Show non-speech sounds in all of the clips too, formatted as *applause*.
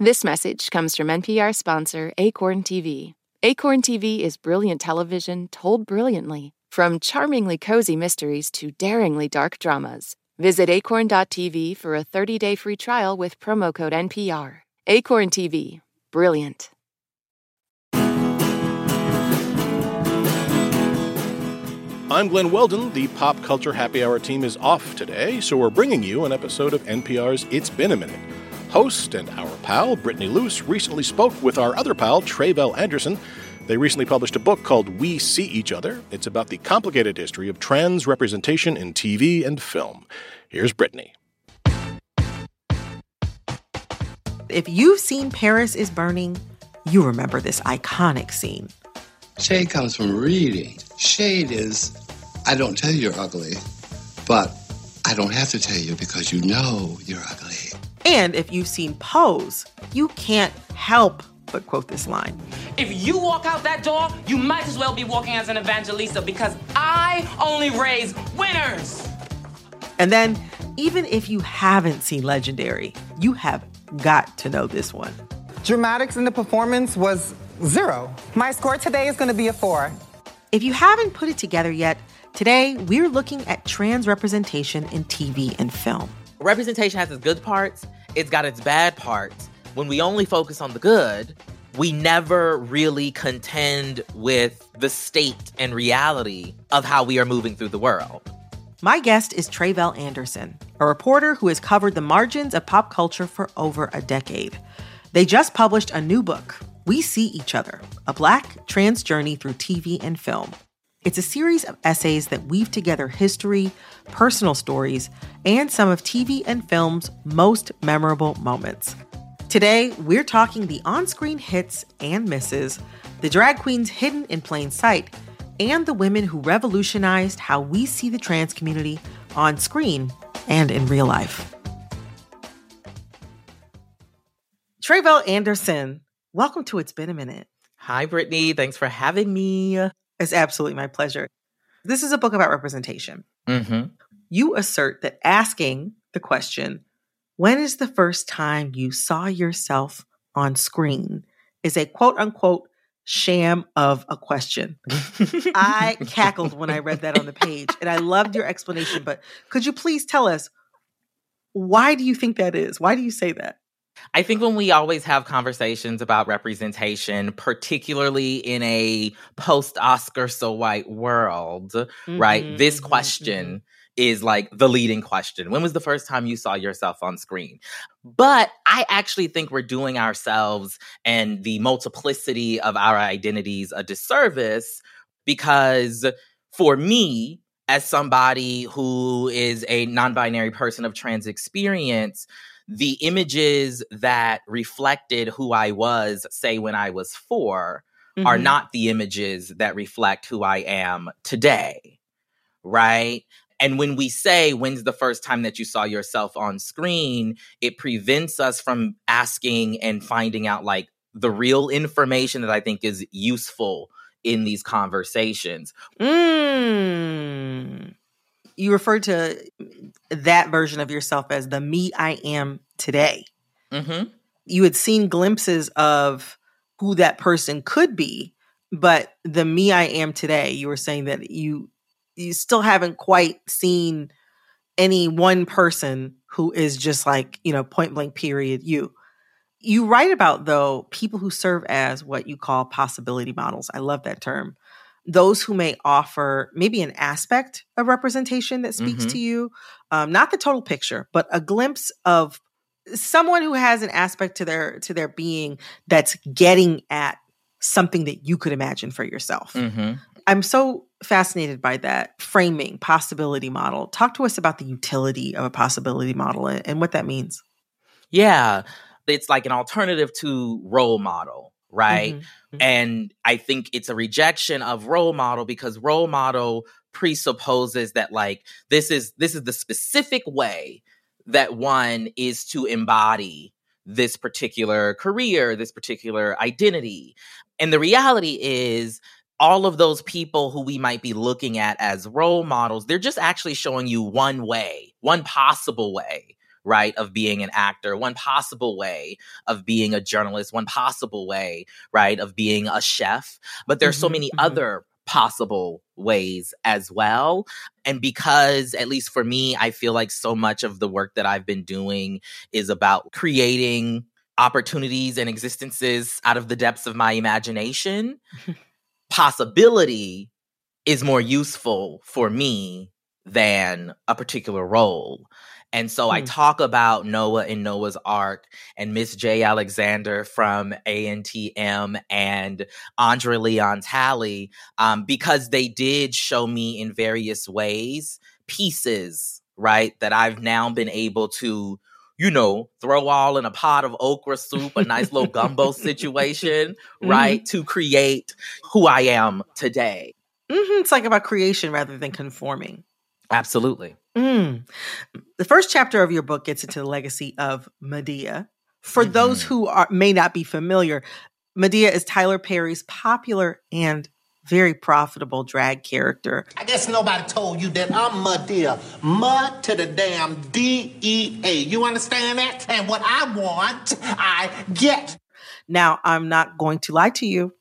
This message comes from NPR sponsor Acorn TV. Acorn TV is brilliant television told brilliantly, from charmingly cozy mysteries to daringly dark dramas. Visit acorn.tv for a 30 day free trial with promo code NPR. Acorn TV, brilliant. I'm Glen Weldon. The Pop Culture Happy Hour team is off today, so we're bringing you an episode of NPR's It's Been a Minute. Host and our pal, Brittany Luse, recently spoke with our other pal, Tre'vell Anderson. They recently published a book called We See Each Other. It's about the complicated history of trans representation in TV and film. Here's Brittany. If you've seen Paris is Burning, you remember this iconic scene. Shade comes from reading. Shade is, I don't tell you you're ugly, but I don't have to tell you because you know you're ugly. And if you've seen Pose, you can't help but quote this line. If you walk out that door, you might as well be walking as an Evangelista because I only raise winners. And then, even if you haven't seen Legendary, you have got to know this one. Dramatics in the performance was zero. My score today is going to be a four. If you haven't put it together yet, today we're looking at trans representation in TV and film. Representation has its good parts, it's got its bad parts. When we only focus on the good, we never really contend with the state and reality of how we are moving through the world. My guest is Tre'vell Anderson, a reporter who has covered the margins of pop culture for over a decade. They just published a new book, We See Each Other A Black Trans Journey Through TV and Film. It's a series of essays that weave together history, personal stories, and some of TV and film's most memorable moments. Today, we're talking the on screen hits and misses, the drag queens hidden in plain sight, and the women who revolutionized how we see the trans community on screen and in real life. Tre'vell Anderson, welcome to It's Been a Minute. Hi, Brittany. Thanks for having me. It's absolutely my pleasure. This is a book about representation. Mm-hmm. You assert that asking the question, when is the first time you saw yourself on screen, is a quote unquote sham of a question. I cackled when I read that on the page and I loved your explanation. But could you please tell us why do you think that is? Why do you say that? I think when we always have conversations about representation, particularly in a post Oscar so white world, mm-hmm, right? This mm-hmm, question mm-hmm. is like the leading question. When was the first time you saw yourself on screen? But I actually think we're doing ourselves and the multiplicity of our identities a disservice because for me, as somebody who is a non binary person of trans experience, the images that reflected who I was, say, when I was 4 mm-hmm. are not the images that reflect who I am today. Right. And when we say, when's the first time that you saw yourself on screen, it prevents us from asking and finding out like the real information that I think is useful in these conversations. Mm you referred to that version of yourself as the me I am today. Mm-hmm. You had seen glimpses of who that person could be, but the me I am today, you were saying that you you still haven't quite seen any one person who is just like, you know, point blank period you. You write about though people who serve as what you call possibility models. I love that term those who may offer maybe an aspect of representation that speaks mm-hmm. to you, um, not the total picture, but a glimpse of someone who has an aspect to their to their being that's getting at something that you could imagine for yourself. Mm-hmm. I'm so fascinated by that framing possibility model. Talk to us about the utility of a possibility model and, and what that means. Yeah, it's like an alternative to role model right? Mm-hmm. Mm-hmm. And I think it's a rejection of role model because role model presupposes that like this is this is the specific way that one is to embody this particular career, this particular identity. And the reality is all of those people who we might be looking at as role models, they're just actually showing you one way, one possible way right, of being an actor, one possible way of being a journalist, one possible way, right, of being a chef. But there's mm-hmm, so many mm-hmm. other possible ways as well. And because, at least for me, I feel like so much of the work that I've been doing is about creating opportunities and existences out of the depths of my imagination, *laughs* possibility is more useful for me than a particular role. And so I hmm. talk about Noah and Noah's Ark and Miss J. Alexander from ANTM and Andre Leon Talley um, because they did show me in various ways pieces, right, that I've now been able to you know, throw all in a pot of okra soup, a nice little gumbo situation, *laughs* mm-hmm. right? To create who I am today. Mm-hmm. It's like about creation rather than conforming. Absolutely. Mm. The first chapter of your book gets into the legacy of Madea. For mm-hmm. those who are, may not be familiar, Madea is Tyler Perry's popular and very profitable drag character. I guess nobody told you that I'm Madea. Mud to the damn D E A. You understand that? And what I want, I get. Now, I'm not going to lie to you.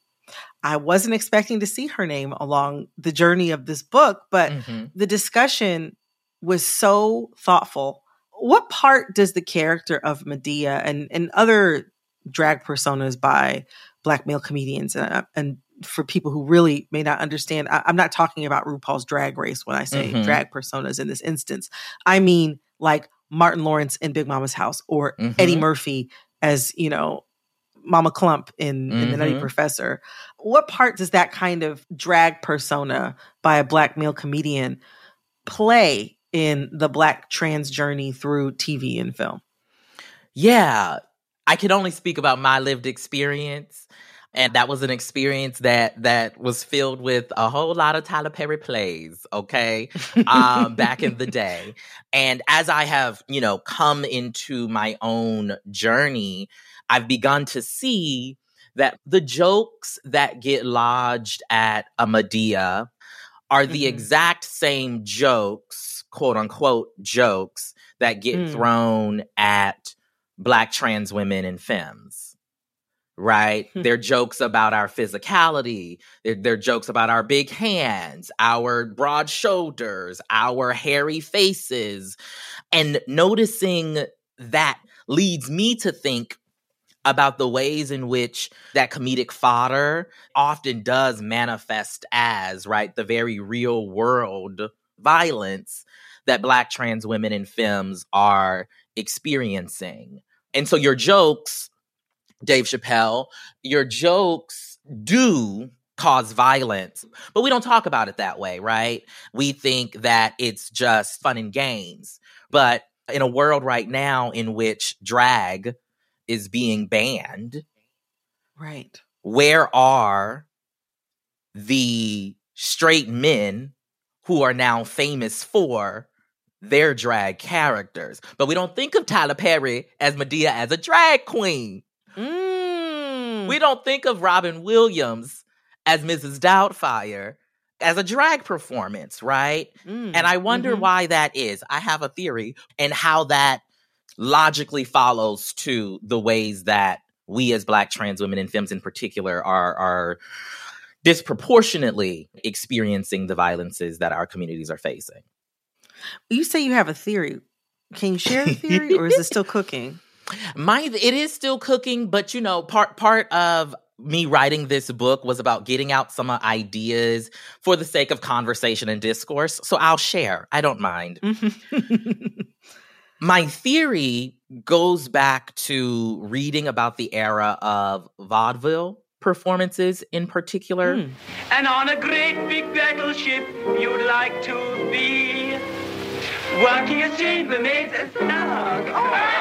I wasn't expecting to see her name along the journey of this book, but mm-hmm. the discussion was so thoughtful. What part does the character of Madea and, and other drag personas by black male comedians and, uh, and for people who really may not understand, I, am not talking about RuPaul's drag race when I say mm-hmm. drag personas in this instance. I mean like Martin Lawrence in Big Mama's House or mm-hmm. Eddie Murphy as, you know, Mama Klump in, in The Nutty mm-hmm. Professor. What part does that kind of drag persona by a black male comedian play in the black trans journey through TV and film? Yeah, I can only speak about my lived experience. And that was an experience that that was filled with a whole lot of Tyler Perry plays, okay, um, back in the *laughs* day. And as I have, you know, come into my own journey, I've begun to see that the jokes that get lodged at a Madea are the mm-hmm. exact same jokes, quote unquote jokes, that get mm. thrown at black trans women and femmes. Right? Hmm. they're jokes about our physicality. They're, they're jokes about our big hands, our broad shoulders, our hairy faces. And noticing that leads me to think about the ways in which that comedic fodder often does manifest as, right, the very real world violence that Black trans women and femmes are experiencing. And so your jokes, Dave Chappelle, your jokes do cause violence, but we don't talk about it that way, right? We think that it's just fun and games. But in a world right now in which drag is being banned. Right. Where are the straight men who are now famous for their drag characters? But we don't think of Tyler Perry as Madea as a drag queen. Mm. We don't think of Robin Williams as Mrs. Doubtfire as a drag performance, right? Mm. And I wonder mm-hmm. why that is. I have a theory and how that logically follows to the ways that we as black trans women and femmes in particular are are disproportionately experiencing the violences that our communities are facing. You say you have a theory. Can you share a theory or is it still cooking? *laughs* My it is still cooking, but you know, part part of me writing this book was about getting out some ideas for the sake of conversation and discourse. So I'll share. I don't mind. *laughs* *laughs* my theory goes back to reading about the era of vaudeville performances in particular. Mm. And on a great big battleship, you'd like to be walking a chambermaid and snug. *laughs*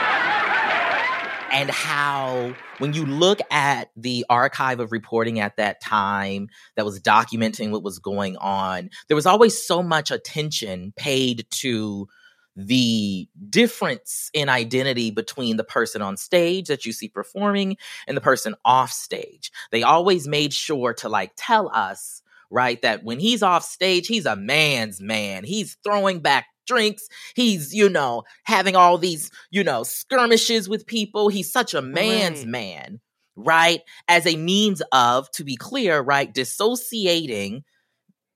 and how when you look at the archive of reporting at that time that was documenting what was going on there was always so much attention paid to the difference in identity between the person on stage that you see performing and the person off stage. They always made sure to like tell us right? That when he's off stage, he's a man's man. He's throwing back drinks. He's, you know, having all these, you know, skirmishes with people. He's such a man's right. man, right? As a means of, to be clear, right, dissociating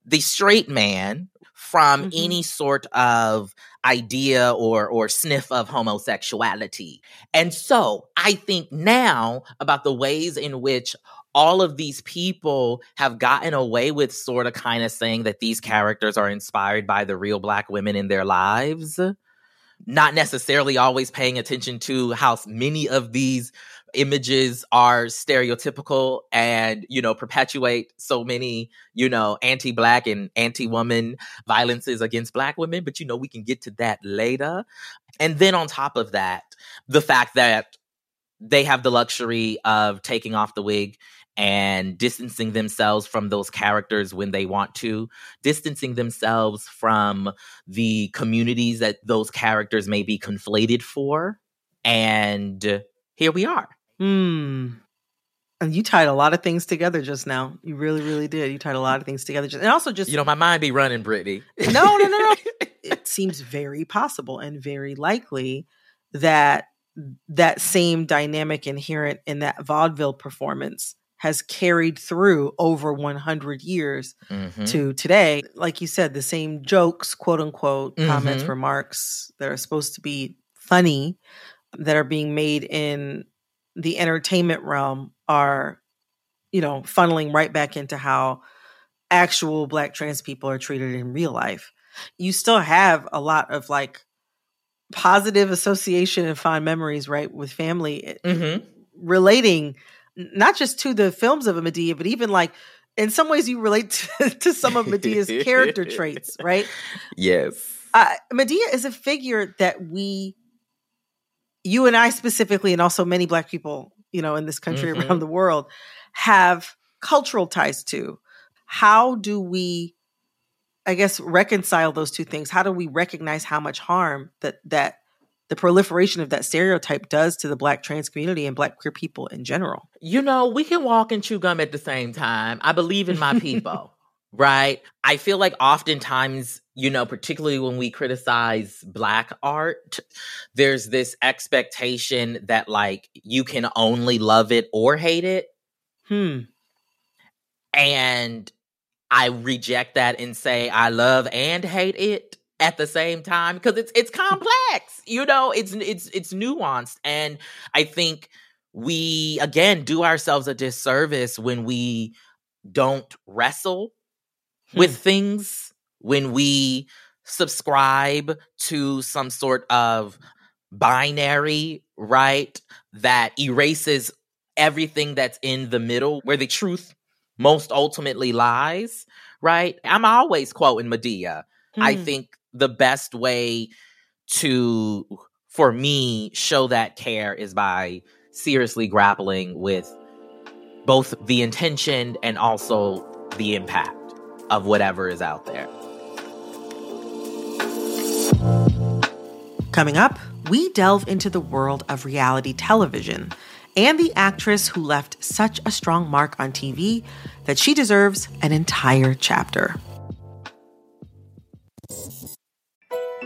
the straight man from mm-hmm. any sort of idea or or sniff of homosexuality. And so, I think now about the ways in which all of these people have gotten away with sort of kind of saying that these characters are inspired by the real black women in their lives not necessarily always paying attention to how many of these images are stereotypical and you know perpetuate so many you know anti-black and anti-woman violences against black women but you know we can get to that later. And then on top of that the fact that they have the luxury of taking off the wig and distancing themselves from those characters when they want to, distancing themselves from the communities that those characters may be conflated for. And here we are. Hmm. And you tied a lot of things together just now. You really, really did. You tied a lot of things together. Just, and also just you know, my mind be running, Brittany. No, no, no, no. *laughs* it seems very possible and very likely that that same dynamic inherent in that vaudeville performance has carried through over 100 years mm-hmm. to today. Like you said, the same jokes, quote unquote, mm-hmm. comments, remarks that are supposed to be funny that are being made in the entertainment realm are, you know, funneling right back into how actual black trans people are treated in real life. You still have a lot of like positive association and fond memories, right, with family eh, mm-hmm. relating not just to the films of a Madea, but even like in some ways you relate *laughs* to, to some of Madea's character traits, right? *laughs* Yes. Uh, Madea is a figure that we, you and I specifically, and also many Black people, you know, in this country mm-hmm. around the world, have cultural ties to. How do we, I guess, reconcile those two things? How do we recognize how much harm that that the proliferation of that stereotype does to the black trans community and black queer people in general. You know, we can walk and chew gum at the same time. I believe in my people. *laughs* right? I feel like oftentimes, you know, particularly when we criticize black art, there's this expectation that like you can only love it or hate it. Hmm. And I reject that and say I love and hate it at the same time because it's it's complex you know it's it's it's nuanced and i think we again do ourselves a disservice when we don't wrestle hmm. with things when we subscribe to some sort of binary right that erases everything that's in the middle where the truth most ultimately lies right i'm always quoting Madea. hmm. i think the best way to for me show that care is by seriously grappling with both the intention and also the impact of whatever is out there. Coming up, we delve into the world of reality television and the actress who left such a strong mark on TV that she deserves an entire chapter.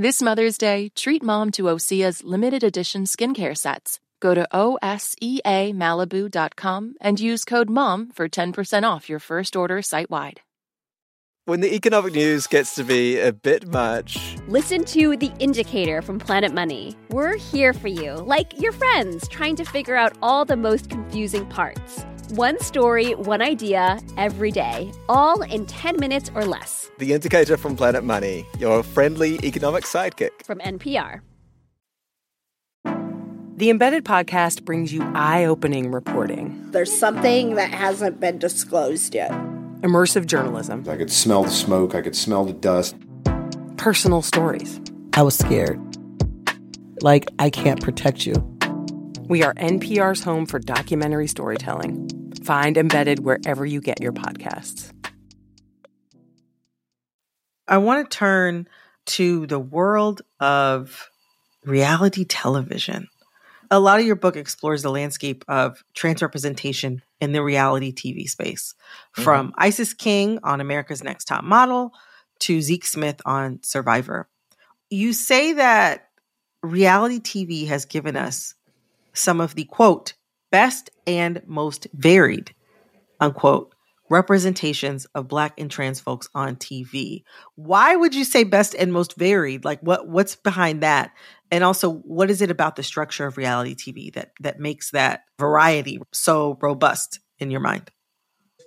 This Mother's Day, treat mom to Osea's limited edition skincare sets. Go to OSEAMalibu.com and use code MOM for 10% off your first order site wide. When the economic news gets to be a bit much, listen to The Indicator from Planet Money. We're here for you, like your friends, trying to figure out all the most confusing parts. One story, one idea, every day, all in 10 minutes or less. The Indicator from Planet Money, your friendly economic sidekick. From NPR. The Embedded podcast brings you eye opening reporting. There's something that hasn't been disclosed yet. Immersive journalism. I could smell the smoke, I could smell the dust personal stories. I was scared. Like, I can't protect you. We are NPR's home for documentary storytelling. Find embedded wherever you get your podcasts. I want to turn to the world of reality television. A lot of your book explores the landscape of trans representation in the reality TV space, mm-hmm. from Isis King on America's Next Top Model to Zeke Smith on Survivor. You say that reality TV has given us some of the quote, best and most varied, unquote, representations of black and trans folks on TV. Why would you say best and most varied? Like what what's behind that? And also what is it about the structure of reality TV that that makes that variety so robust in your mind?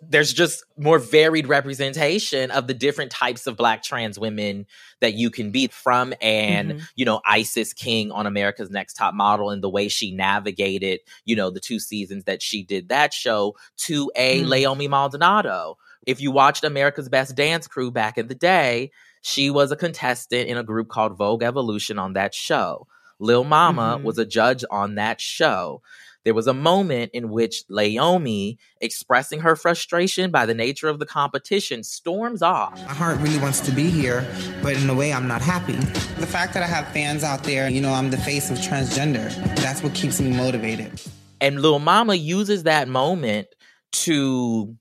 There's just more varied representation of the different types of black trans women that you can be from and Mhm. you know isis king on america's next top model and the way she navigated you know the two seasons that she did that show to a Mm. Leiomy Maldonado if you watched america's best dance crew back in the day she was a contestant in a group called vogue evolution on that show lil mama Mhm. was a judge on that show there was a moment in which Leiomy, expressing her frustration by the nature of the competition, storms off. My heart really wants to be here, but in a way, I'm not happy. The fact that I have fans out there, you know, I'm the face of transgender. That's what keeps me motivated. And Lil Mama uses that moment to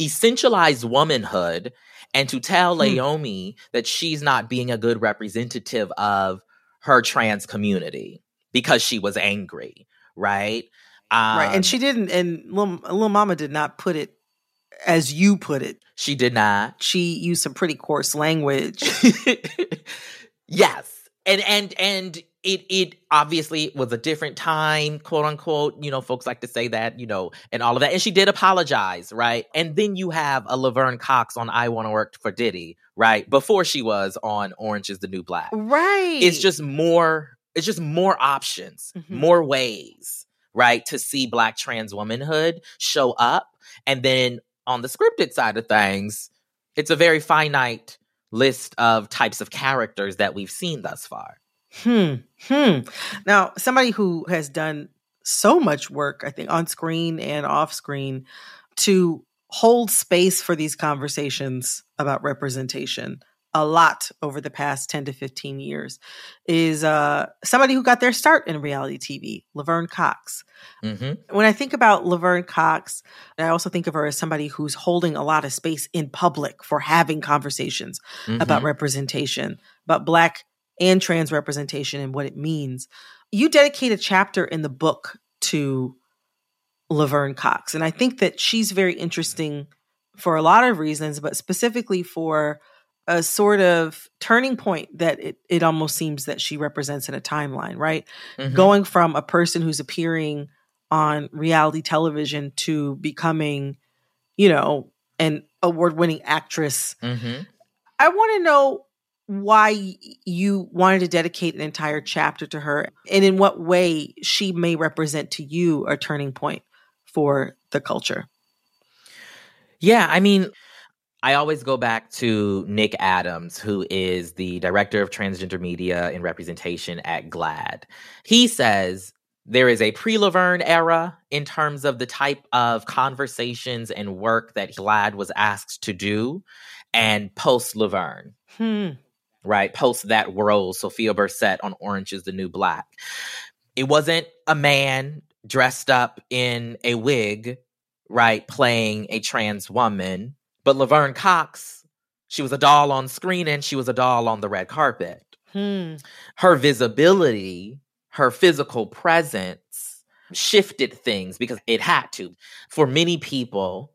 essentialize womanhood and to tell hmm. Leiomy that she's not being a good representative of her trans community because she was angry, right? Um, right. Um, And she didn't and little, Lil Mama did not put it as you put it. She did not. She used some pretty coarse language. *laughs* Yes. And and and it it obviously was a different time, quote unquote. You know, folks like to say that, you know, and all of that. And she did apologize, right? And then you have a Laverne Cox on I Wanna Work for Diddy, right? Before she was on Orange is the New Black. Right. It's just more, it's just more options, more ways, right, to see black trans womanhood show up. And then on the scripted side of things, it's a very finite list of types of characters that we've seen thus far. Hmm. Hmm. Now, somebody who has done so much work, I think, on screen and off screen to hold space for these conversations about representation a lot over the past 10 to 15 years is uh, somebody who got their start in reality TV, Laverne Cox. Mm-hmm. When I think about Laverne Cox, I also think of her as somebody who's holding a lot of space in public for having conversations about Mhm. representation, about Black and trans representation and what it means. You dedicate a chapter in the book to Laverne Cox. And I think that she's very interesting for a lot of reasons, but specifically for a sort of turning point that it, it almost seems that she represents in a timeline, right? Mhm. Going from a person who's appearing on reality television to becoming, you know, an award winning actress. Mm-hmm. I want to know why you wanted to dedicate an entire chapter to her and in what way she may represent to you a turning point for the culture. Yeah, I mean, I always go back to Nick Adams, who is the director of transgender media and representation at GLAAD. He says there is a pre Laverne era in terms of the type of conversations and work that GLAAD was asked to do, and post Laverne Hmm. right? Post that role, Sophia Burset on Orange is the New Black. It wasn't a man dressed up in a wig, right, playing a trans woman, but Laverne Cox, she was a doll on screen and she was a doll on the red carpet. Hmm. Her visibility, her physical presence shifted things because it had to. For many people,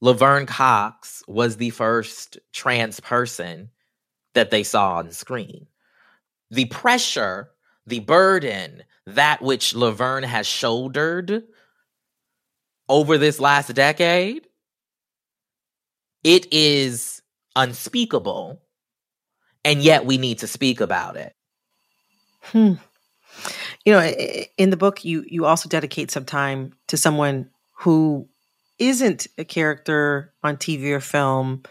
Laverne Cox was the first trans person that they saw on screen. The pressure, the burden, that which Laverne has shouldered over this last decade, it is unspeakable. And yet we need to speak about it. Hmm. You know, in the book, you you also dedicate some time to someone who isn't a character on TV or film,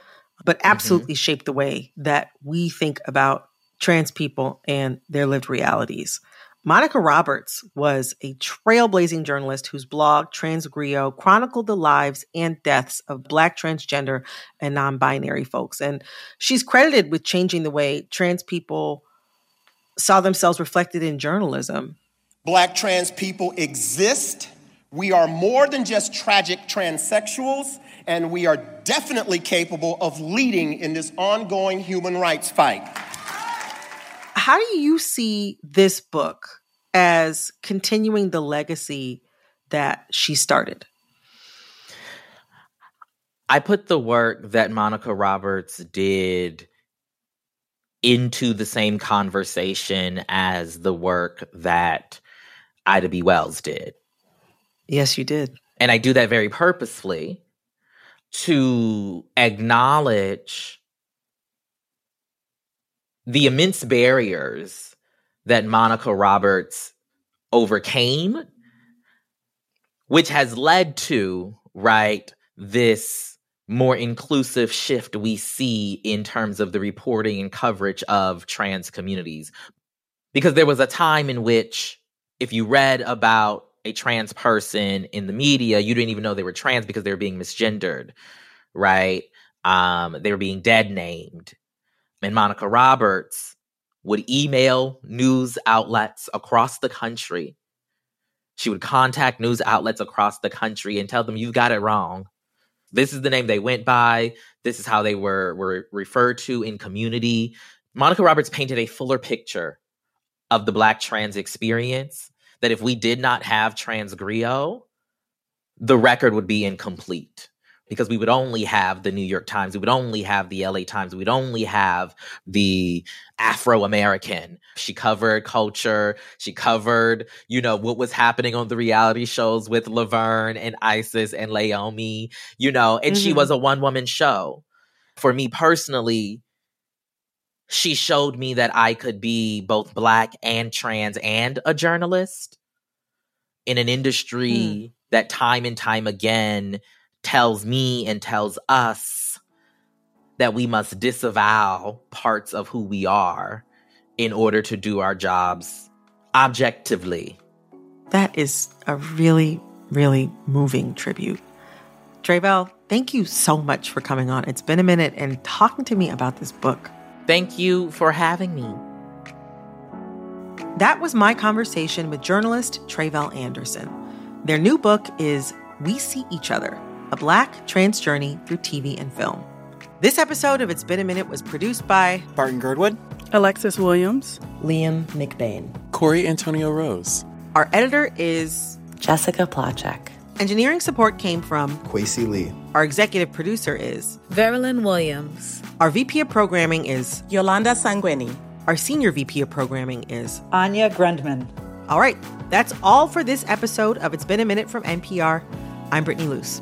but absolutely mm-hmm. shaped the way that we think about trans people and their lived realities. Monica Roberts was a trailblazing journalist whose blog, TransGriot, chronicled the lives and deaths of Black transgender and non binary folks. And she's credited with changing the way trans people saw themselves reflected in journalism. Black trans people exist. We are more than just tragic transsexuals, and we are definitely capable of leading in this ongoing human rights fight how do you see this book as continuing the legacy that she started? I put the work that Monica Roberts did into the same conversation as the work that Ida B. Wells did. Yes, you did. And I do that very purposefully to acknowledge the immense barriers that Monica Roberts overcame, which has led to, right, this more inclusive shift we see in terms of the reporting and coverage of trans communities. Because there was a time in which, if you read about a trans person in the media, you didn't even know they were trans because they were being misgendered, right? Um, they were being dead named and Monica Roberts would email news outlets across the country. She would contact news outlets across the country and tell them, You've got it wrong. This is the name they went by. This is how they were, were referred to in community. Monica Roberts painted a fuller picture of the Black trans experience that if we did not have trans TransGriot, the record would be incomplete because we would only have the New York Times, we would only have the LA Times, we'd only have the Afro American. She covered culture. She covered, you know, what was happening on the reality shows with Laverne and Isis and Leiomy, you know, and mm-hmm. she was a one woman show. For me personally, she showed me that I could be both black and trans and a journalist in an industry mm. that time and time again tells me and tells us that we must disavow parts of who we are in order to do our jobs objectively. That is a really, really moving tribute. Tre'vell, thank you so much for coming on. It's been a minute and talking to me about this book. Thank you for having me. That was my conversation with journalist Tre'vell Anderson. Their new book is We See Each Other a black trans journey through TV and film. This episode of It's Been a Minute was produced by Barton Girdwood, Alexis Williams, Liam McBain, Corey Antonio Rose. Our editor is Jessica Placzek. Engineering support came from Kwesi Lee. Our executive producer is Veralyn Williams. Our VP of programming is Yolanda Sangweni. Our senior VP of programming is Anya Grundmann. All right, that's all for this episode of It's Been a Minute from NPR. I'm Brittany Luse.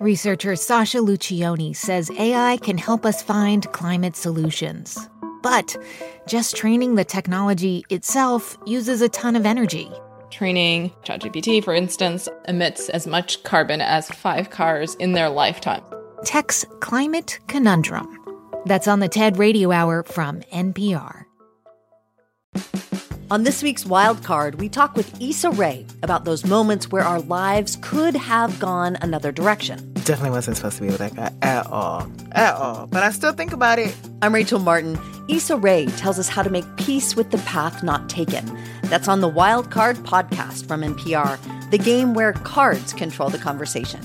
researcher Sasha Luccioni says AI can help us find climate solutions. But just training the technology itself uses a ton of energy. Training ChatGPT, for instance, emits as much carbon as five cars in their lifetime. Tech's Climate Conundrum. That's on the TED Radio Hour from NPR. On this week's Wild Card, we talk with Issa Rae about those moments where our lives could have gone another direction. Definitely wasn't supposed to be with that guy at all. At all. But I still think about it. I'm Rachel Martin. Issa Rae tells us how to make peace with the path not taken. That's on the Wild Card podcast from NPR, the game where cards control the conversation.